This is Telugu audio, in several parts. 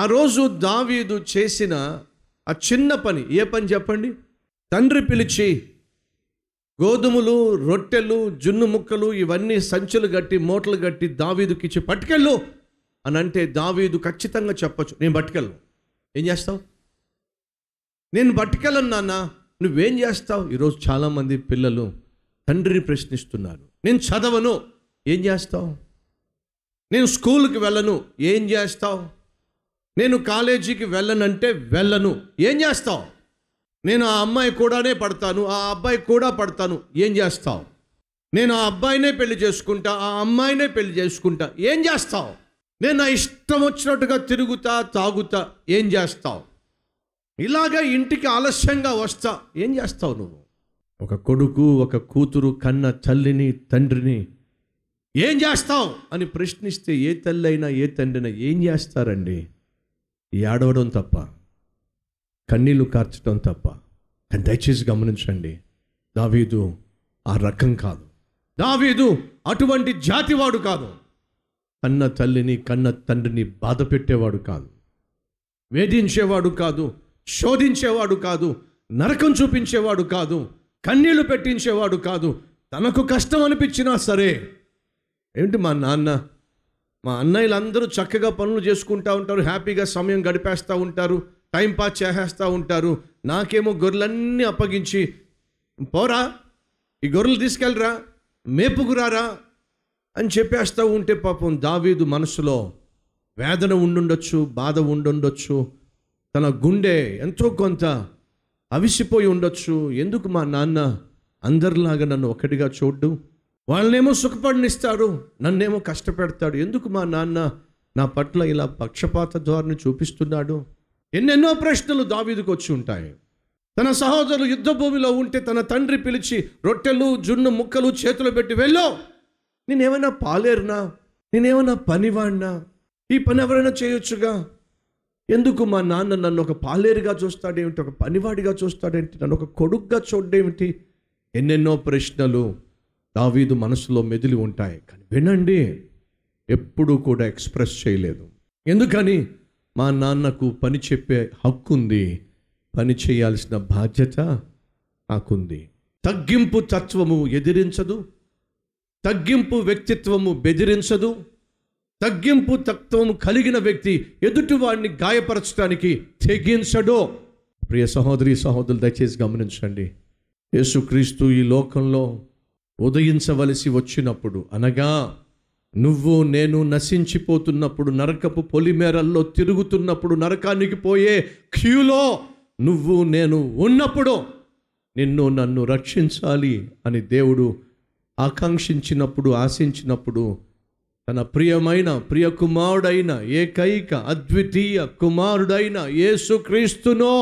ఆ రోజు దావీదు చేసిన ఆ చిన్న పని ఏ పని చెప్పండి? తండ్రి పిలిచి గోధుమలు రొట్టెలు జున్ను ముక్కలు ఇవన్నీ సంచులు కట్టి మూటలు కట్టి దావీదుకి ఇచ్చి పట్టుకెళ్ళు అని అంటే దావీదు ఖచ్చితంగా చెప్పొచ్చు నేను పట్టుకెళ్ళు ఏం చేస్తావు? నేను పట్టుకెళ్ళను నాన్న నువ్వేం చేస్తావు? ఈరోజు చాలామంది పిల్లలు తండ్రిని ప్రశ్నిస్తున్నారు. నేను చదవను. ఏం చేస్తావు? నేను స్కూల్కి వెళ్ళను. ఏం చేస్తావు? నేను కాలేజీకి వెళ్ళనంటే వెళ్ళను. ఏం చేస్తావు? నేను ఆ అమ్మాయి కూడానే పడతాను ఆ అబ్బాయి కూడా పడతాను. ఏం చేస్తావు? నేను ఆ అబ్బాయినే పెళ్ళి చేసుకుంటా ఆ అమ్మాయినే పెళ్ళి చేసుకుంటా. ఏం చేస్తావు? నేను నా ఇష్టం వచ్చినట్టుగా తిరుగుతా తాగుతా. ఏం చేస్తావు? ఇలాగ ఇంటికి ఆలస్యంగా వస్తా. ఏం చేస్తావు నువ్వు? ఒక కొడుకు ఒక కూతురు కన్న తల్లిని తండ్రిని ఏం చేస్తావు? అని ప్రశ్నిస్తే ఏ తల్లి అయినా ఏ తండ్రినా ఏం చేస్తారండి? ఏడవడం తప్ప కన్నీళ్ళు కార్చడం తప్ప కానీ దయచేసి గమనించండి దావీదు ఆ రకం కాదు. దావీదు అటువంటి జాతివాడు కాదు. కన్న తల్లిని కన్న తండ్రిని బాధ పెట్టేవాడు కాదు. వేధించేవాడు కాదు శోధించేవాడు కాదు నరకం చూపించేవాడు కాదు కన్నీళ్ళు పెట్టించేవాడు కాదు తనకు కష్టం అనిపించినా సరే. ఏంటి మా నాన్న? మా అన్నయ్యలందరూ చక్కగా పనులు చేసుకుంటూ ఉంటారు హ్యాపీగా సమయం గడిపేస్తూ ఉంటారు టైం పాస్ చేసేస్తూ ఉంటారు. నాకేమో గొర్రెలన్నీ అప్పగించి పోరా ఈ గొర్రెలు తీసుకెళ్ళరా మేపుకురారా అని చెప్పేస్తూ ఉంటే పాపం దావీదు మనసులో వేదన ఉండుండొచ్చు బాధ ఉండుండొచ్చు. తన గుండె ఎంతో కొంత అవిసిపోయి ఉండొచ్చు. ఎందుకు మా నాన్న అందరిలాగా నన్ను ఒక్కటిగా చూడ్డు? వాళ్ళనేమో సుఖపడినిస్తాడు నన్నేమో కష్టపెడతాడు. ఎందుకు మా నాన్న నా పట్ల ఇలా పక్షపాత ధోరణి చూపిస్తున్నాడు? ఎన్నెన్నో ప్రశ్నలు దావీదుకు వచ్చి ఉంటాయి. తన సహోదరులు యుద్ధ భూమిలో ఉంటే తన తండ్రి పిలిచి రొట్టెలు జున్ను ముక్కలు చేతులు పెట్టి వెళ్ళో. నేనేమైనా పాలేరునా? నేనేమైనా పనివాడినా? ఈ పని ఎవరైనా చేయొచ్చుగా? ఎందుకు మా నాన్న నన్ను ఒక పాలేరుగా చూస్తాడేమిటి? ఒక పనివాడిగా చూస్తాడేమిటి? నన్ను ఒక కొడుగ్గా చూడేమిటి ఎన్నెన్నో ప్రశ్నలు దావీదు మనసులో మెదిలి ఉంటాయి. కానీ వినండి ఎప్పుడూ కూడా ఎక్స్ప్రెస్ చేయలేదు. ఎందుకని? మా నాన్నకు పని చెప్పే హక్కు ఉంది పని చేయాల్సిన బాధ్యత నాకుంది. తగ్గింపు తత్వము ఎదిరించదు. తగ్గింపు వ్యక్తిత్వము బెదిరించదు. తగ్గింపు తత్వము కలిగిన వ్యక్తి ఎదుటివాడిని గాయపరచడానికి తెగించడో. ప్రియ సహోదరి సహోదరులు దయచేసి గమనించండి. యేసుక్రీస్తు ఈ లోకంలో ఉదయించవలసి వచ్చినప్పుడు అనగా నువ్వు నేను నశించిపోతున్నప్పుడు నరకపు పొలిమేరల్లో తిరుగుతున్నప్పుడు నరకానికి పోయే క్యూలో నువ్వు నేను ఉన్నప్పుడు నిన్ను నన్ను రక్షించాలి అని దేవుడు ఆకాంక్షించినప్పుడు ఆశించినప్పుడు తన ప్రియమైన ప్రియ కుమారుడైన ఏకైక అద్వితీయ కుమారుడైన యేసుక్రీస్తునో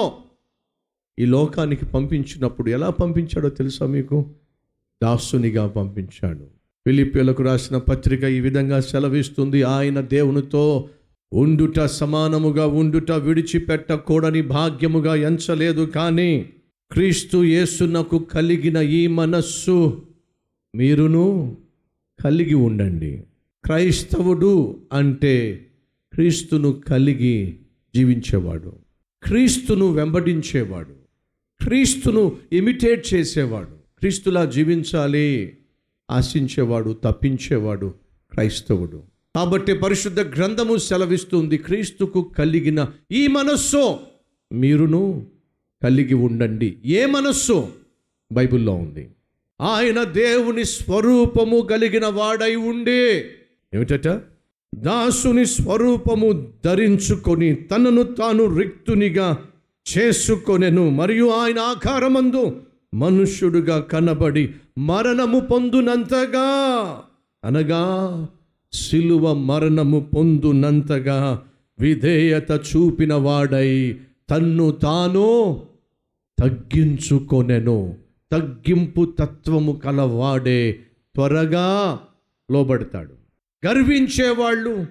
ఈ లోకానికి పంపించినప్పుడు ఎలా పంపించాడో తెలుసా మీకు? దాసునిగా పంపించాడు. ఫిలిపిలకు రాసిన పత్రిక ఈ విధంగా సెలవిస్తుంది. ఆయన దేవునితో ఉండుట సమానముగా ఉండుట విడిచిపెట్టకూడని భాగ్యముగా ఎంచలేదు కానీ క్రీస్తు యేసునకు కలిగిన ఈ మనస్సు మీరును కలిగి ఉండండి. క్రైస్తవుడు అంటే క్రీస్తును కలిగి జీవించేవాడు. క్రీస్తును వెంబడించేవాడు. క్రీస్తును ఇమిటేట్ చేసేవాడు. క్రీస్తులా జీవించాలి. ఆశించేవాడు తప్పించేవాడు క్రైస్తవుడు. కాబట్టి పరిశుద్ధ గ్రంథము సెలవిస్తుంది క్రీస్తుకు కలిగిన ఈ మనస్సు మీరును కలిగి ఉండండి. ఏ మనస్సు? బైబిల్లో ఉంది. ఆయన దేవుని స్వరూపము కలిగిన వాడై ఉండే. ఏమిటట? దాసుని స్వరూపము ధరించుకొని తనను తాను రిక్తునిగా చేసుకొనెను. మరియు ఆయన ఆకారమందు మనుష్యుడుగా కనబడి మరణము పొందునంతగా. అనగా సిలువ మరణము పొందునంతగా విధేయత చూపిన వాడై తన్ను తాను తగ్గించుకొనెను. తగ్గింపు తత్వము కలవాడే త్వరగా లోబడతాడు. గర్వించేవాళ్ళు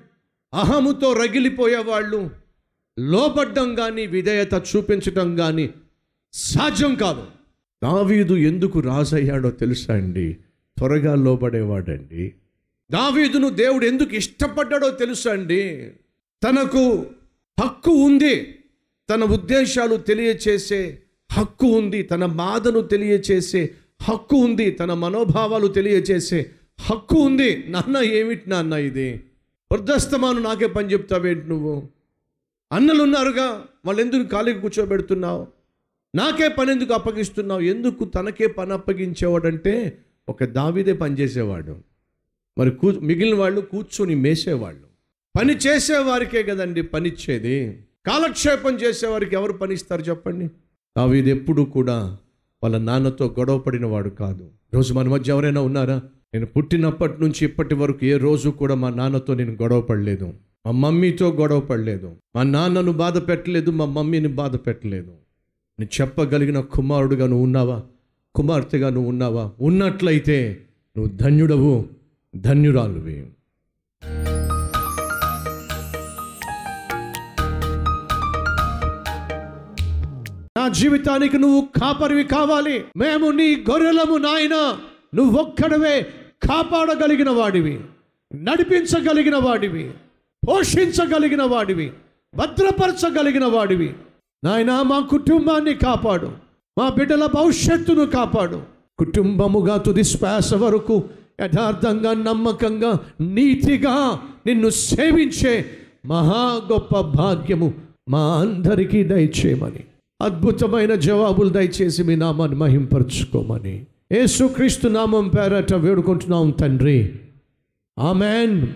అహముతో రగిలిపోయేవాళ్ళు లోబడ్డం కానీ విధేయత చూపించటం కానీ సాధ్యం కాదు. దావీదు ఎందుకు రాజయ్యాడో తెలుసా అండి? త్వరగా లోబడేవాడండి. దావీదును దేవుడు ఎందుకు ఇష్టపడ్డాడో తెలుసా అండి? తనకు హక్కు ఉంది. తన ఉద్దేశాలు తెలియచేసే హక్కు ఉంది. తన బాధను తెలియచేసే హక్కు ఉంది. తన మనోభావాలు తెలియచేసే హక్కు ఉంది. నాన్న ఏమిటి నాన్న ఇది? వృద్ధస్తమాను నాకే పని చెప్తావేంటి నువ్వు? అన్నలు ఉన్నారుగా వాళ్ళు ఎందుకు ఖాళీకి కూర్చోబెడుతున్నావు? నాకే పని ఎందుకు అప్పగిస్తున్నావు? ఎందుకు తనకే పని అప్పగించేవాడంటే ఒక దావిదే పని చేసేవాడు. మరి కూ మిగిలిన వాళ్ళు కూర్చొని మేసేవాళ్ళు. పని చేసేవారికే కదండి పనిచ్చేది. కాలక్షేపం చేసేవారికి ఎవరు పనిస్తారు చెప్పండి? దావీది ఎప్పుడు కూడా వాళ్ళ నాన్నతో గొడవ పడిన వాడు కాదు. రోజు మన మధ్య ఎవరైనా ఉన్నారా? నేను పుట్టినప్పటి నుంచి ఇప్పటి వరకు ఏ రోజు కూడా మా నాన్నతో నేను గొడవ పడలేదు. మా మమ్మీతో గొడవ పడలేదు. మా నాన్నను బాధ పెట్టలేదు మా మమ్మీని బాధ పెట్టలేదు. నువ్వు చెప్పగలిగిన కుమారుడుగా నువ్వు ఉన్నావా? కుమార్తెగా నువ్వు ఉన్నావా? ఉన్నట్లయితే నువ్వు ధన్యుడవు ధన్యురాలువి. నా జీవితానికి నువ్వు కాపరివి కావాలి. మేము నీ గొర్రెలము నాయన. నువ్వొక్కడవే కాపాడగలిగిన వాడివి. నడిపించగలిగిన వాడివి. పోషించగలిగిన వాడివి. భద్రపరచగలిగిన వాడివి. నాయన మా కుటుంబాన్ని కాపాడు. మా బిడ్డల భవిష్యత్తును కాపాడు. కుటుంబముగా తుది శ్వాస వరకు యథార్థంగా నమ్మకంగా నీతిగా నిన్ను సేవించే మహా గొప్ప భాగ్యము మా అందరికీ దయచేయమని. అద్భుతమైన జవాబులు దయచేసి మీ నామాన్ని మహింపరచుకోమని. యేసుక్రీస్తు నామం పేరట వేడుకుంటున్నాం తండ్రి. ఆమెన్.